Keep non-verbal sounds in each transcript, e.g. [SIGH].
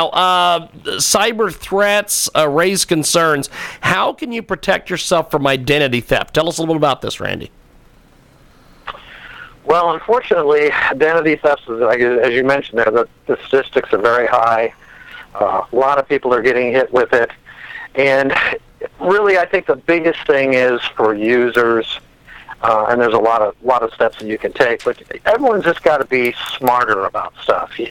Now, uh, cyber threats uh, raise concerns. How can you protect yourself from identity theft? Tell us a little bit about this, Randy. Well, unfortunately, identity theft, is, as you mentioned there, the, the statistics are very high. Uh, a lot of people are getting hit with it. And really, I think the biggest thing is for users, uh, and there's a lot of lot of steps that you can take, but everyone's just got to be smarter about stuff. [LAUGHS] you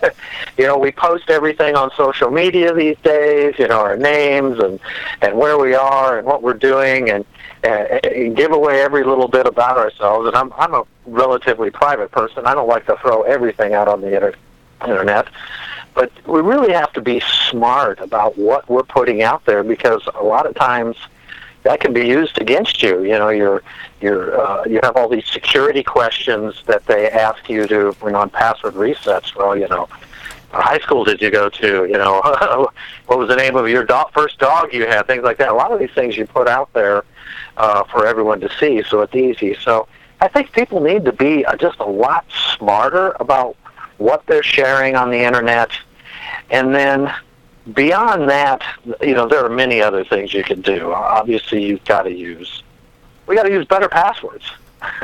know, we post everything on social media these days. You know, our names and and where we are and what we're doing, and, and give away every little bit about ourselves. And I'm I'm a relatively private person. I don't like to throw everything out on the inter- internet. But we really have to be smart about what we're putting out there because a lot of times that can be used against you. You know, you're you're uh, you have all these security questions that they ask you to bring on password resets. Well, you know, what high school did you go to? You know, [LAUGHS] what was the name of your dog, first dog you had? Things like that. A lot of these things you put out there uh, for everyone to see, so it's easy. So I think people need to be uh, just a lot smarter about what they're sharing on the internet, and then beyond that, you know, there are many other things you can do. Obviously, you've got to use we got to use better passwords.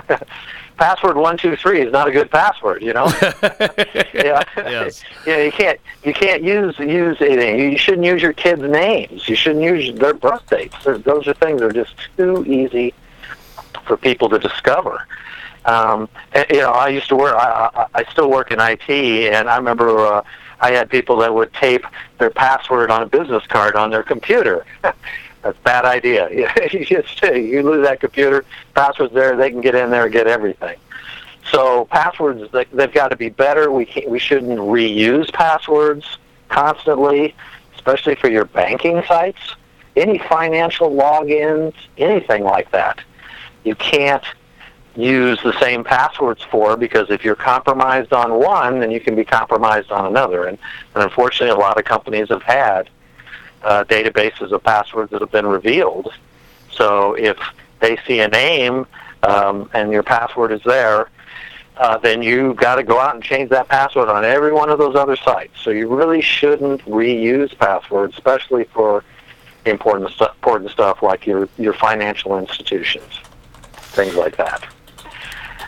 [LAUGHS] password one two three is not a good password, you know. [LAUGHS] yeah, yes. [LAUGHS] yeah. You can't you can't use use anything. You shouldn't use your kids' names. You shouldn't use their birth dates. Those are things that are just too easy for people to discover. Um, and, you know, I used to work. I, I, I still work in IT, and I remember uh, I had people that would tape their password on a business card on their computer. [LAUGHS] That's a bad idea. [LAUGHS] you just you lose that computer, passwords there, they can get in there and get everything. So passwords they, they've got to be better. We can't, we shouldn't reuse passwords constantly, especially for your banking sites, any financial logins, anything like that. You can't use the same passwords for because if you're compromised on one, then you can be compromised on another. And, and unfortunately, a lot of companies have had uh, databases of passwords that have been revealed. So if they see a name um, and your password is there, uh, then you've got to go out and change that password on every one of those other sites. So you really shouldn't reuse passwords, especially for important stu- important stuff like your your financial institutions, things like that.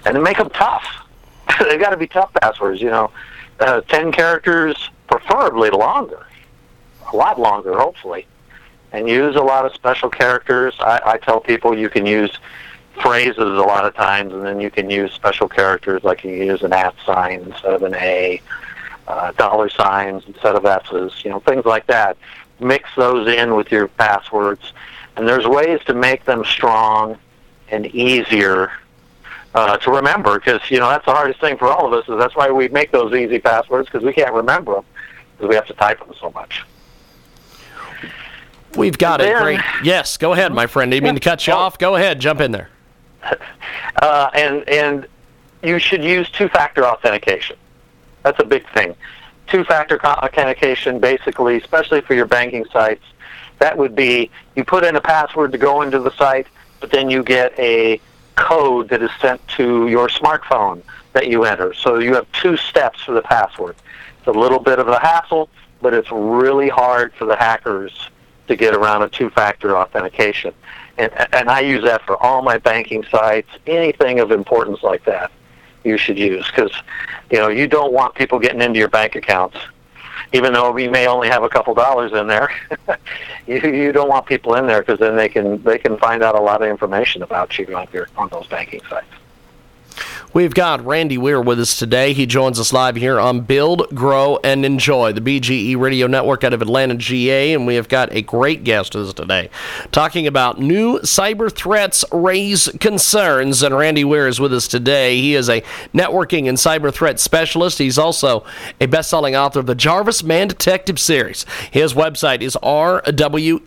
And make them tough. [LAUGHS] They've got to be tough passwords. You know, uh, ten characters, preferably longer a lot longer, hopefully, and use a lot of special characters. I, I tell people you can use phrases a lot of times, and then you can use special characters like you use an at sign instead of an A, uh, dollar signs instead of S's, you know, things like that. Mix those in with your passwords, and there's ways to make them strong and easier uh, to remember because you know that's the hardest thing for all of us is that's why we make those easy passwords because we can't remember them because we have to type them so much. We've got it. Great. Yes, go ahead, my friend. Didn't mean to cut you off. Go ahead, jump in there. [LAUGHS] Uh, and and you should use two-factor authentication. That's a big thing. Two-factor authentication, basically, especially for your banking sites, that would be you put in a password to go into the site, but then you get a code that is sent to your smartphone that you enter. So you have two steps for the password. It's a little bit of a hassle, but it's really hard for the hackers to get around a two-factor authentication. And, and I use that for all my banking sites, anything of importance like that you should use because you know you don't want people getting into your bank accounts even though we may only have a couple dollars in there. [LAUGHS] You you don't want people in there because then they can they can find out a lot of information about you on your on those banking sites We've got Randy Weir with us today. He joins us live here on Build, Grow, and Enjoy, the BGE Radio Network out of Atlanta, GA, and we have got a great guest with us today talking about new cyber threats raise concerns. And Randy Weir is with us today. He is a networking and cyber threat specialist. He's also a best-selling author of the Jarvis Mann Detective series. His website is rweir.net.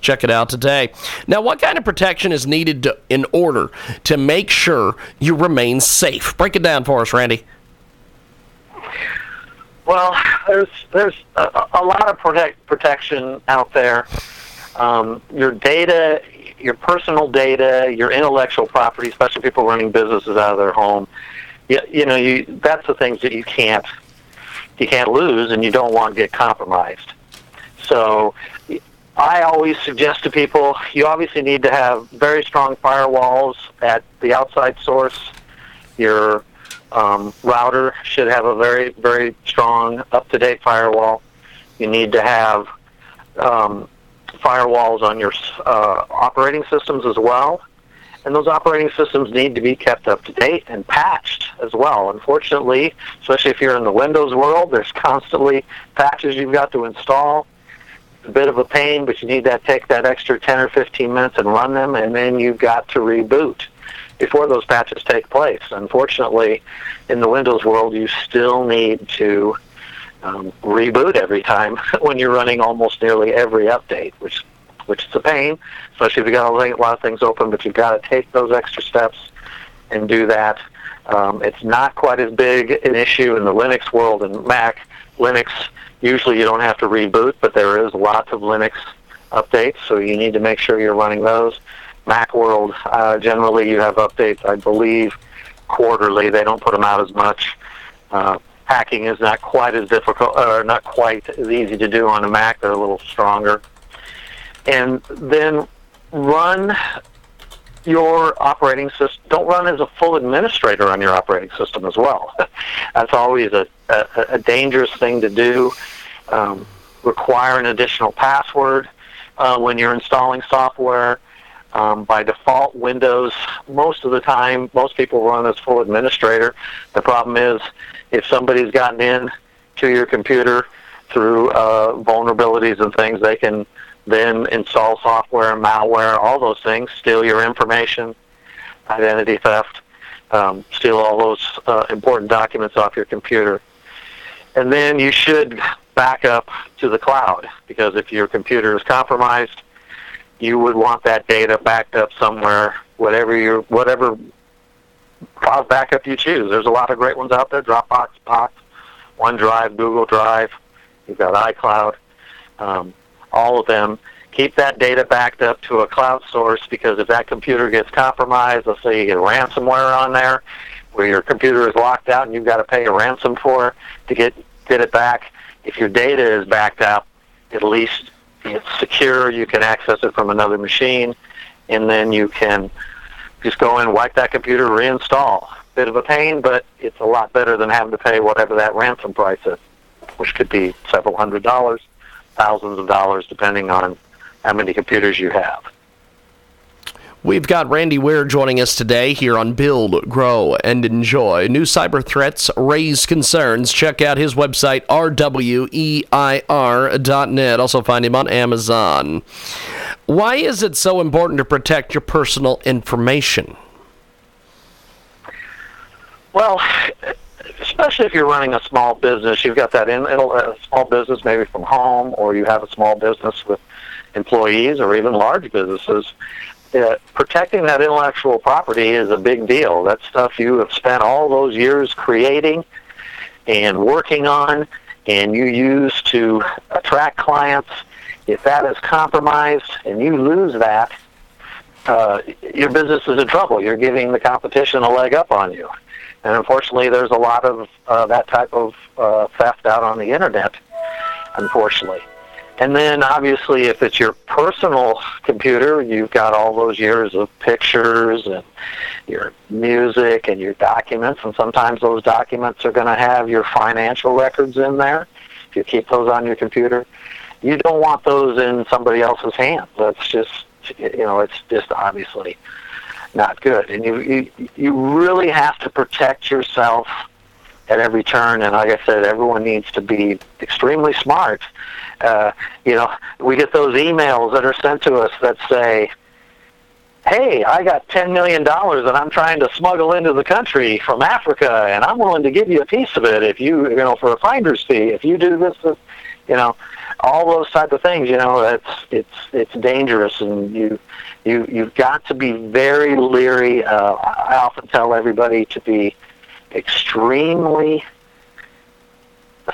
Check it out today. Now, what kind of protection is needed to, in order to make sure sure you remain safe. Break it down for us, Randy. Well, there's there's a, a lot of protect, protection out there. Um, your data, your personal data, your intellectual property, especially people running businesses out of their home. You, you know, you that's the things that you can't you can't lose, and you don't want to get compromised. So I always suggest to people you obviously need to have very strong firewalls at the outside source. Your um, router should have a very, very strong, up to date firewall. You need to have um, firewalls on your uh, operating systems as well. And those operating systems need to be kept up to date and patched as well. Unfortunately, especially if you're in the Windows world, there's constantly patches you've got to install a bit of a pain, but you need to take that extra 10 or 15 minutes and run them, and then you've got to reboot before those patches take place. Unfortunately, in the Windows world, you still need to um, reboot every time [LAUGHS] when you're running almost nearly every update, which which is a pain, especially if you've got a lot of things open, but you've got to take those extra steps and do that. Um, it's not quite as big an issue in the Linux world and Mac. Linux Usually you don't have to reboot, but there is lots of Linux updates, so you need to make sure you're running those. Macworld, uh, generally you have updates, I believe, quarterly. They don't put them out as much. Uh, hacking is not quite as difficult, or not quite as easy to do on a Mac. They're a little stronger. And then run your operating system. Don't run as a full administrator on your operating system as well. [LAUGHS] That's always a, a, a, dangerous thing to do. Um, require an additional password uh, when you're installing software. Um, by default, Windows, most of the time, most people run as full administrator. The problem is if somebody's gotten in to your computer through uh, vulnerabilities and things, they can then install software, malware, all those things, steal your information, identity theft, um, steal all those uh, important documents off your computer. And then you should back up to the cloud because if your computer is compromised, you would want that data backed up somewhere, whatever your whatever cloud backup you choose. There's a lot of great ones out there: Dropbox, Box, OneDrive, Google Drive. You've got iCloud. Um, all of them, keep that data backed up to a cloud source because if that computer gets compromised, let's say you get ransomware on there, where your computer is locked out and you've got to pay a ransom for to get get it back. If your data is backed up, at least it's secure. You can access it from another machine, and then you can just go in, wipe that computer, reinstall. Bit of a pain, but it's a lot better than having to pay whatever that ransom price is, which could be several hundred dollars thousands of dollars depending on how many computers you have. We've got Randy Weir joining us today here on Build, Grow, and Enjoy. New cyber threats raise concerns. Check out his website, rweir.net. Also find him on Amazon. Why is it so important to protect your personal information? Well, especially if you're running a small business, you've got that in a small business maybe from home, or you have a small business with employees, or even large businesses. Uh, protecting that intellectual property is a big deal. That stuff you have spent all those years creating and working on, and you use to attract clients. If that is compromised and you lose that, uh, your business is in trouble. You're giving the competition a leg up on you. And unfortunately, there's a lot of uh, that type of uh, theft out on the internet, unfortunately. And then obviously, if it's your personal computer, you've got all those years of pictures and your music and your documents, and sometimes those documents are going to have your financial records in there. If you keep those on your computer, you don't want those in somebody else's hands. That's just, you know, it's just obviously not good. And you you, you really have to protect yourself at every turn. And like I said, everyone needs to be extremely smart. Uh, you know, we get those emails that are sent to us that say, hey, I got $10 million that I'm trying to smuggle into the country from Africa, and I'm willing to give you a piece of it if you, you know, for a finder's fee, if you do this, this you know, all those type of things, you know, it's, it's, it's dangerous, and you, you, you've got to be very leery. Uh, I often tell everybody to be extremely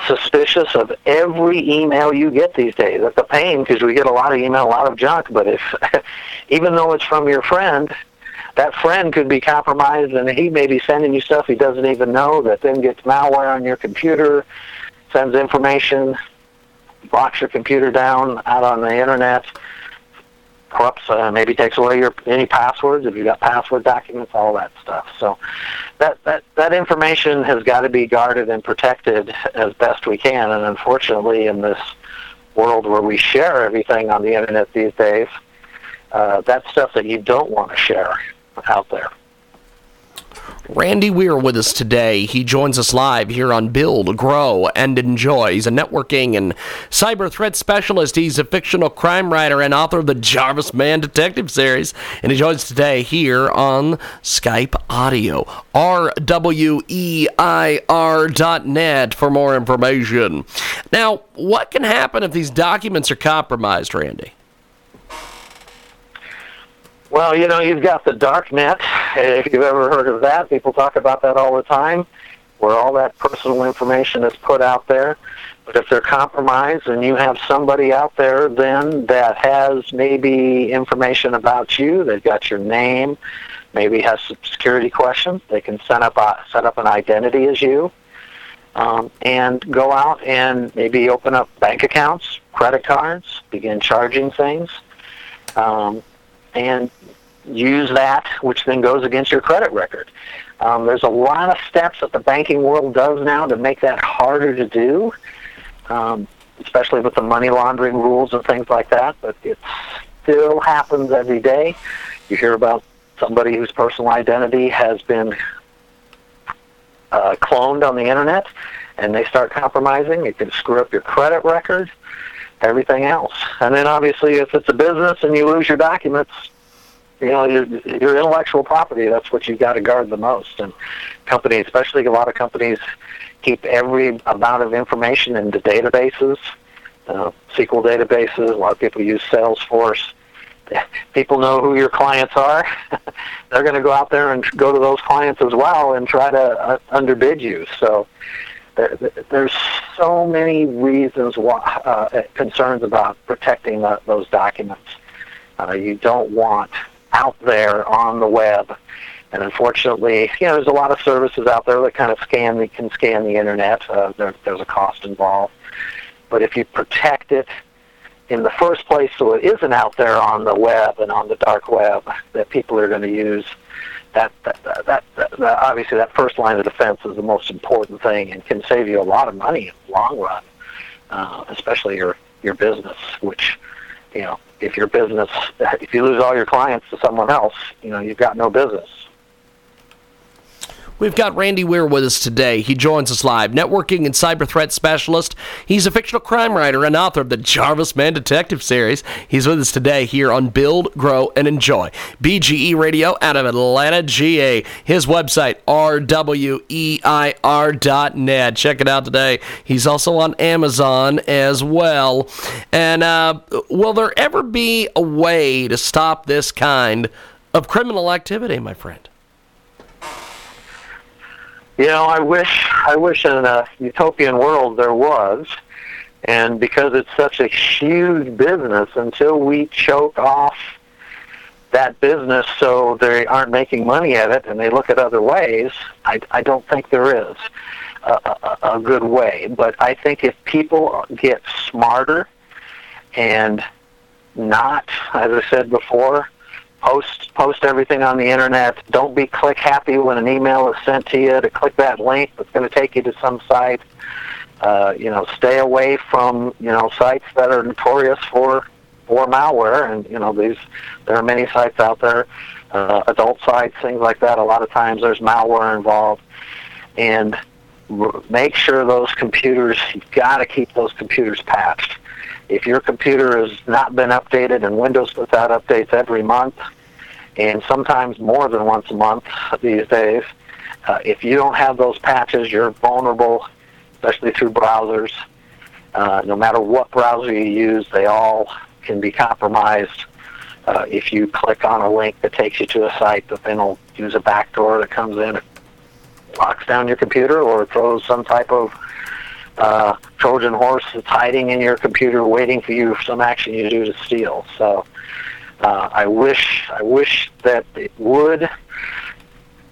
suspicious of every email you get these days. That's a pain because we get a lot of email, a lot of junk. But if, [LAUGHS] even though it's from your friend, that friend could be compromised, and he may be sending you stuff he doesn't even know that then gets malware on your computer, sends information, locks your computer down out on the internet corrupts, uh, maybe takes away your any passwords if you've got password documents, all that stuff. So that that that information has got to be guarded and protected as best we can. And unfortunately, in this world where we share everything on the internet these days, uh, that's stuff that you don't want to share out there. Randy Weir with us today. He joins us live here on Build, Grow, and Enjoy. He's a networking and cyber threat specialist. He's a fictional crime writer and author of the Jarvis Mann Detective series. And he joins us today here on Skype Audio. RWEIR.net for more information. Now, what can happen if these documents are compromised, Randy? Well, you know, you've got the dark net. [LAUGHS] If you've ever heard of that, people talk about that all the time, where all that personal information is put out there. But if they're compromised and you have somebody out there then that has maybe information about you, they've got your name, maybe has some security questions, they can set up a, set up an identity as you, um, and go out and maybe open up bank accounts, credit cards, begin charging things. Um, and use that, which then goes against your credit record. Um, there's a lot of steps that the banking world does now to make that harder to do, um, especially with the money laundering rules and things like that. But it still happens every day. You hear about somebody whose personal identity has been uh, cloned on the internet, and they start compromising. It can screw up your credit record, everything else. And then obviously, if it's a business and you lose your documents, you know your, your intellectual property that's what you've got to guard the most. And companies especially a lot of companies keep every amount of information into databases uh, sql databases a lot of people use salesforce. People know who your clients are. [LAUGHS] They're going to go out there and go to those clients as well and try to uh, underbid you. So there, there's so many reasons why uh, concerns about protecting the, those documents. Uh, you don't want out there on the web. And unfortunately, you know, there's a lot of services out there that kind of scan the, can scan the internet. Uh, there, there's a cost involved. But if you protect it in the first place so it isn't out there on the web and on the dark web that people are going to use, that, that, that, that, that obviously that first line of defense is the most important thing and can save you a lot of money in the long run, uh, especially your, your business, which, you know, if your business, if you lose all your clients to someone else, you know, you've got no business. We've got Randy Weir with us today. He joins us live, networking and cyber threat specialist. He's a fictional crime writer and author of the Jarvis Mann Detective series. He's with us today here on Build, Grow, and Enjoy. BGE Radio out of Atlanta, GA. His website, rweir.net. Check it out today. He's also on Amazon as well. And uh, will there ever be a way to stop this kind of criminal activity, my friend? You know, I wish I wish in a utopian world there was, and because it's such a huge business, until we choke off that business so they aren't making money at it and they look at other ways, I, I don't think there is a, a, a good way. But I think if people get smarter and not, as I said before, post post everything on the internet. Don't be click happy when an email is sent to you to click that link that's going to take you to some site. Uh, you know, stay away from you know sites that are notorious for for malware, and you know these there are many sites out there uh, adult sites, things like that. A lot of times there's malware involved, and r- make sure those computers. You've got to keep those computers patched. If your computer has not been updated, and Windows puts out updates every month, and sometimes more than once a month these days, uh, if you don't have those patches, you're vulnerable, especially through browsers. Uh, no matter what browser you use, they all can be compromised. Uh, if you click on a link that takes you to a site that then will use a backdoor that comes in, locks down your computer or throws some type of uh, Trojan horse that's hiding in your computer, waiting for you for some action you do to steal. So uh, I wish I wish that it would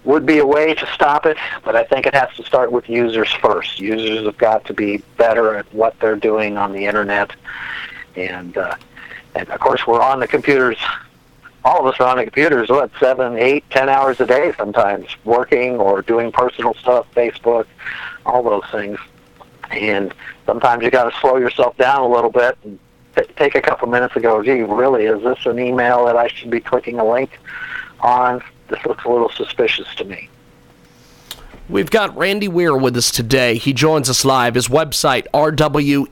would be a way to stop it, but I think it has to start with users first. Users have got to be better at what they're doing on the internet, and uh, and of course we're on the computers. All of us are on the computers. What seven, eight, ten hours a day sometimes, working or doing personal stuff, Facebook, all those things. And sometimes you got to slow yourself down a little bit and t- take a couple minutes and go, "Gee, really? Is this an email that I should be clicking a link on?" this looks a little suspicious to me. We've got Randy Weir with us today. He joins us live. His website, rweir.net.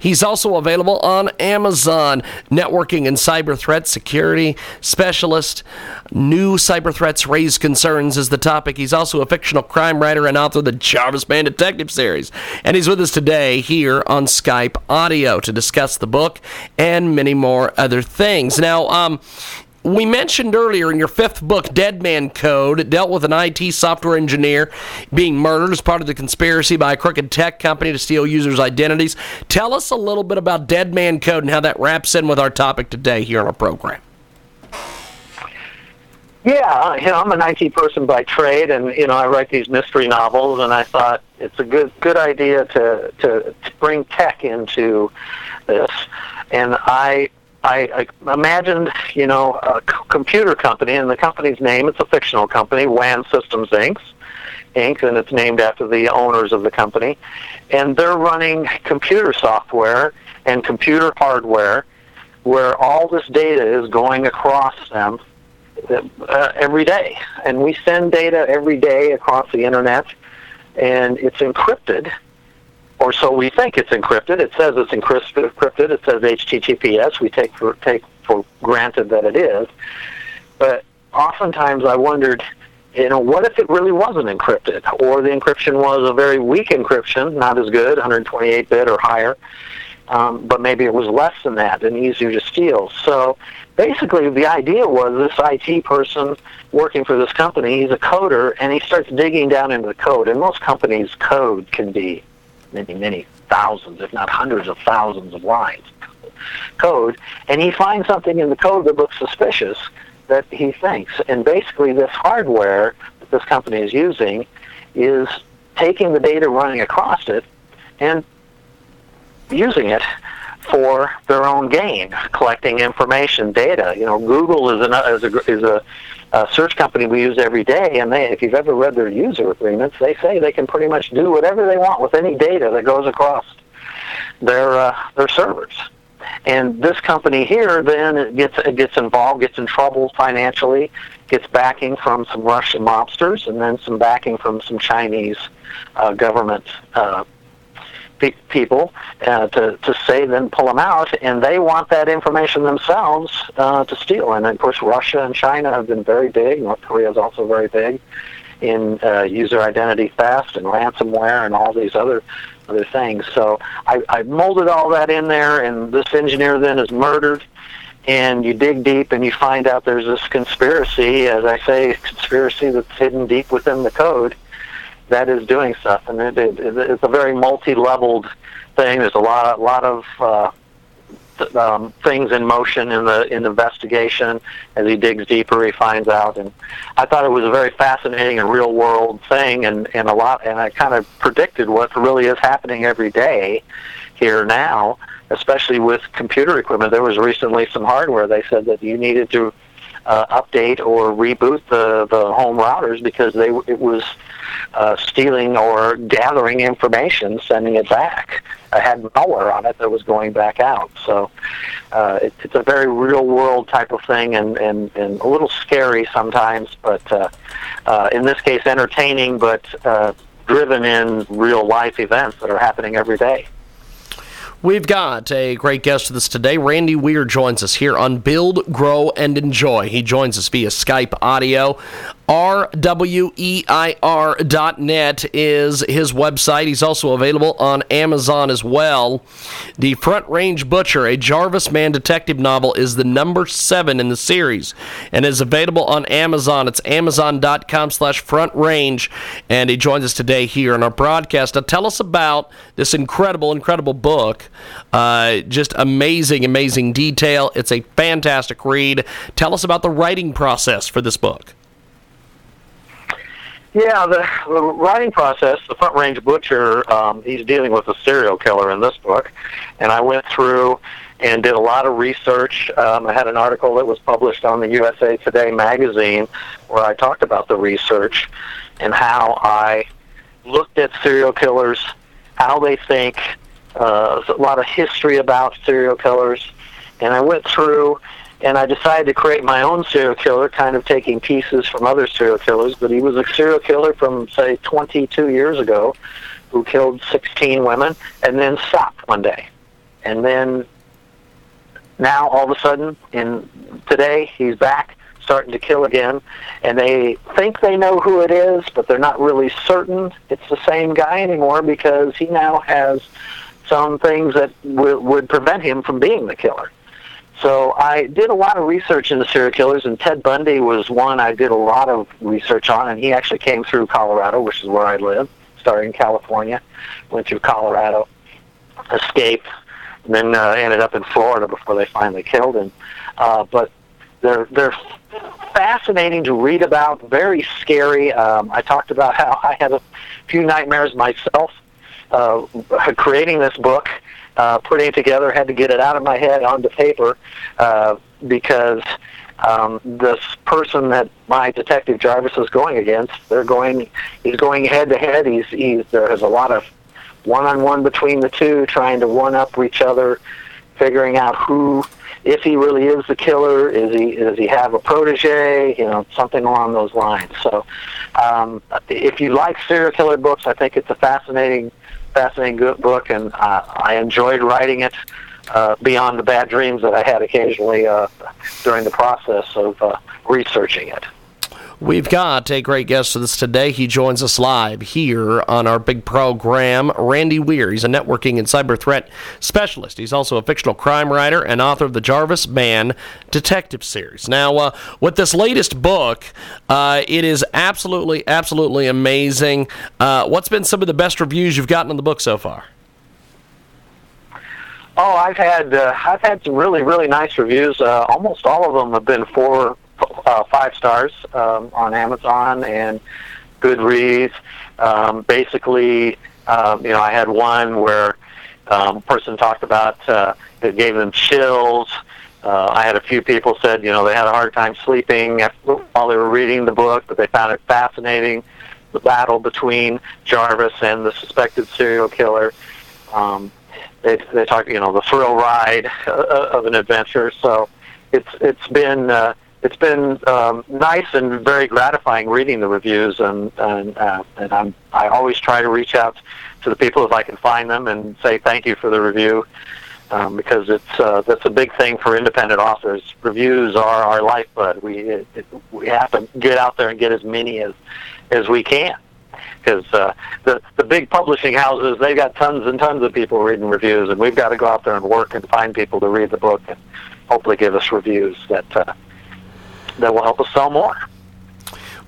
He's also available on Amazon. Networking and cyber threat security specialist. New cyber threats raise concerns is the topic. He's also a fictional crime writer and author of the Jarvis Mann Detective series. And he's with us today here on Skype audio to discuss the book and many more other things. Now, um, we mentioned earlier in your fifth book, Dead Man Code, it dealt with an IT software engineer being murdered as part of the conspiracy by a crooked tech company to steal users' identities. Tell us a little bit about Dead Man Code and how that wraps in with our topic today here on our program. Yeah, uh, you know, I'm an IT person by trade, and you know, I write these mystery novels, and I thought it's a good good idea to to, to bring tech into this. And I I, I imagined, you know, a c- computer company, and the company's name, it's a fictional company, WAN Systems Inc., Inc., and it's named after the owners of the company. And they're running computer software and computer hardware where all this data is going across them uh, every day. And we send data every day across the internet, and it's encrypted or so we think it's encrypted. It says it's encrypted. It says HTTPS. We take for take for granted that it is, but oftentimes I wondered, you know, what if it really wasn't encrypted, or the encryption was a very weak encryption, not as good, 128-bit or higher, um, but maybe it was less than that and easier to steal. So basically, the idea was this IT person working for this company, he's a coder, and he starts digging down into the code. And most companies' code can be many, many thousands, if not hundreds of thousands of lines of code, and he finds something in the code that looks suspicious that he thinks. And basically, this hardware that this company is using is taking the data running across it and using it for their own gain, collecting information, data. You know, Google is, an, is a, is a uh, search company we use every day, and they, if you've ever read their user agreements, they say they can pretty much do whatever they want with any data that goes across their uh, their servers. And this company here then it gets it gets involved, gets in trouble financially, gets backing from some Russian mobsters, and then some backing from some Chinese uh, government uh, pe- people uh, to, to say then pull them out, and they want that information themselves uh, to steal. And of course, Russia and China have been very big. North Korea is also very big in uh, user identity theft and ransomware and all these other other things. So I, I molded all that in there, and this engineer then is murdered. And you dig deep and you find out there's this conspiracy, as I say, conspiracy that's hidden deep within the code that is doing stuff, and it, it, it's a very multi-leveled thing. There's a lot, a lot of uh, th- um, things in motion in the in the investigation. As he digs deeper, he finds out, and I thought it was a very fascinating and real-world thing, and and a lot, and I kind of predicted what really is happening every day here now, especially with computer equipment. There was recently some hardware. They said that you needed to uh, update or reboot the the home routers because they it was uh, stealing or gathering information, sending it back. I had malware on it that was going back out. So uh, it, it's a very real world type of thing, and and and a little scary sometimes, but uh, uh, in this case, entertaining, but uh, driven in real life events that are happening every day. We've got a great guest with us today. Randy Weir joins us here on Build, Grow, and Enjoy. He joins us via Skype audio. RWEIR.net is his website. He's also available on Amazon as well. The Front Range Butcher, a Jarvis Mann detective novel, is the number seven in the series and is available on Amazon. It's amazon.com slash front range. And he joins us today here on our broadcast. Now, tell us about this incredible, incredible book. Uh, just amazing, amazing detail. It's a fantastic read. Tell us about the writing process for this book. Yeah, the, the writing process, the Front Range Butcher, um, he's dealing with a serial killer in this book. And I went through and did a lot of research. Um, I had an article that was published on the USA Today magazine where I talked about the research and how I looked at serial killers, how they think, uh, a lot of history about serial killers. And I went through and I decided to create my own serial killer, kind of taking pieces from other serial killers. But he was a serial killer from, say, 22 years ago who killed 16 women and then stopped one day. And then now, all of a sudden, in today, he's back starting to kill again, and they think they know who it is, but they're not really certain it's the same guy anymore because he now has some things that w- would prevent him from being the killer. So I did a lot of research into serial killers, and Ted Bundy was one I did a lot of research on, and he actually came through Colorado, which is where I live. Started in California, went through Colorado, escaped, and then uh, ended up in Florida before they finally killed him. Uh, but they're they're fascinating to read about, very scary. Um, I talked about how [LAUGHS] I had a few nightmares myself uh, creating this book uh, putting it together, had to get it out of my head onto paper uh, because um, this person that my detective Jarvis is going against, they're going, he's going head to head. He's, he's there's a lot of one-on-one between the two, trying to one-up each other, figuring out who, if he really is the killer, is he does he have a protege, you know, something along those lines. So, um, if you like serial killer books, I think it's a fascinating fascinating good book, and uh, I enjoyed writing it. Uh, beyond the bad dreams that I had occasionally uh, during the process of uh, researching it. We've got a great guest with us today. He joins us live here on our big program. Randy Weir. He's a networking and cyber threat specialist. He's also a fictional crime writer and author of the Jarvis Mann detective series. Now, uh, with this latest book, uh, it is absolutely, absolutely amazing. Uh, what's been some of the best reviews you've gotten on the book so far? Oh, I've had uh, I've had some really really nice reviews. Uh, almost all of them have been four uh, five stars um, on Amazon and Goodreads. Um, basically, um, you know, I had one where um, a person talked about uh, it gave them chills. Uh, I had a few people said, you know, they had a hard time sleeping while they were reading the book, but they found it fascinating. The battle between Jarvis and the suspected serial killer. Um, they they talk, you know, the thrill ride uh, of an adventure. So it's it's been uh, it's been um, nice and very gratifying reading the reviews, and and uh, and I'm I always try to reach out to the people if I can find them and say thank you for the review, um, because it's uh, that's a big thing for independent authors. Reviews are our lifeblood. We it, it, we have to get out there and get as many as as we can. Because uh, the the big publishing houses, they've got tons and tons of people reading reviews, and we've got to go out there and work and find people to read the book and hopefully give us reviews that uh, that will help us sell more.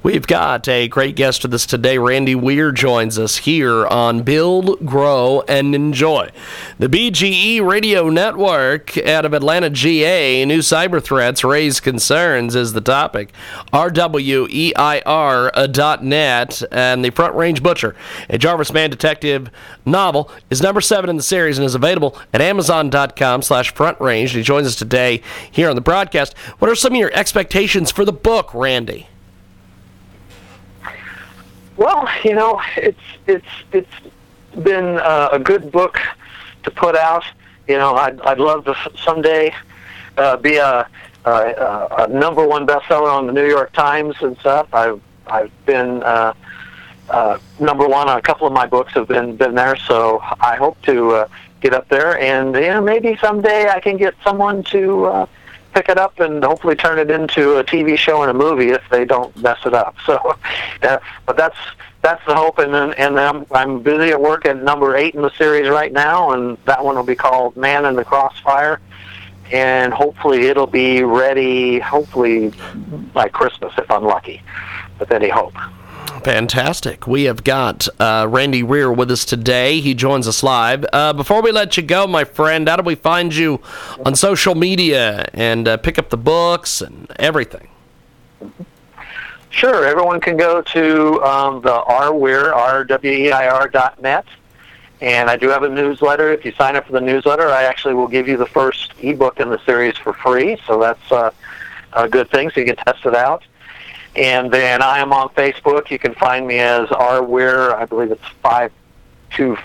We've got a great guest with us today. Randy Weir joins us here on Build, Grow, and Enjoy. The BGE Radio Network out of Atlanta, GA, new cyber threats raise concerns is the topic. RWEIR.net uh, and the Front Range Butcher, a Jarvis Mann detective novel, is number seven in the series and is available at Amazon.com slash Front Range. He joins us today here on the broadcast. What are some of your expectations for the book, Randy? Well, you know, it's it's it's been uh, a good book to put out. You know, I'd I'd love to someday uh, be a, a, a number one bestseller on the New York Times and stuff. I've I've been uh, uh, number one on a couple of my books have been been there, so I hope to uh, get up there, and you know, maybe someday I can get someone to uh, pick it up and hopefully turn it into a TV show and a movie if they don't mess it up. [LAUGHS] So, uh, but that's that's the hope, and and I'm I'm busy at work at number eight in the series right now, and that one will be called Man in the Crossfire, and hopefully it'll be ready hopefully by Christmas if I'm lucky, with any hope. Fantastic. We have got uh, Randy Weir with us today. He joins us live. Uh, before we let you go, my friend, how do we find you on social media and uh, pick up the books and everything? Sure. Everyone can go to um, the rweir, R-W-E-I-R dot net. And I do have a newsletter. If you sign up for the newsletter, I actually will give you the first ebook in the series for free. So that's uh, a good thing. So you can test it out. And then I am on Facebook. You can find me as R Weir. I believe it's five two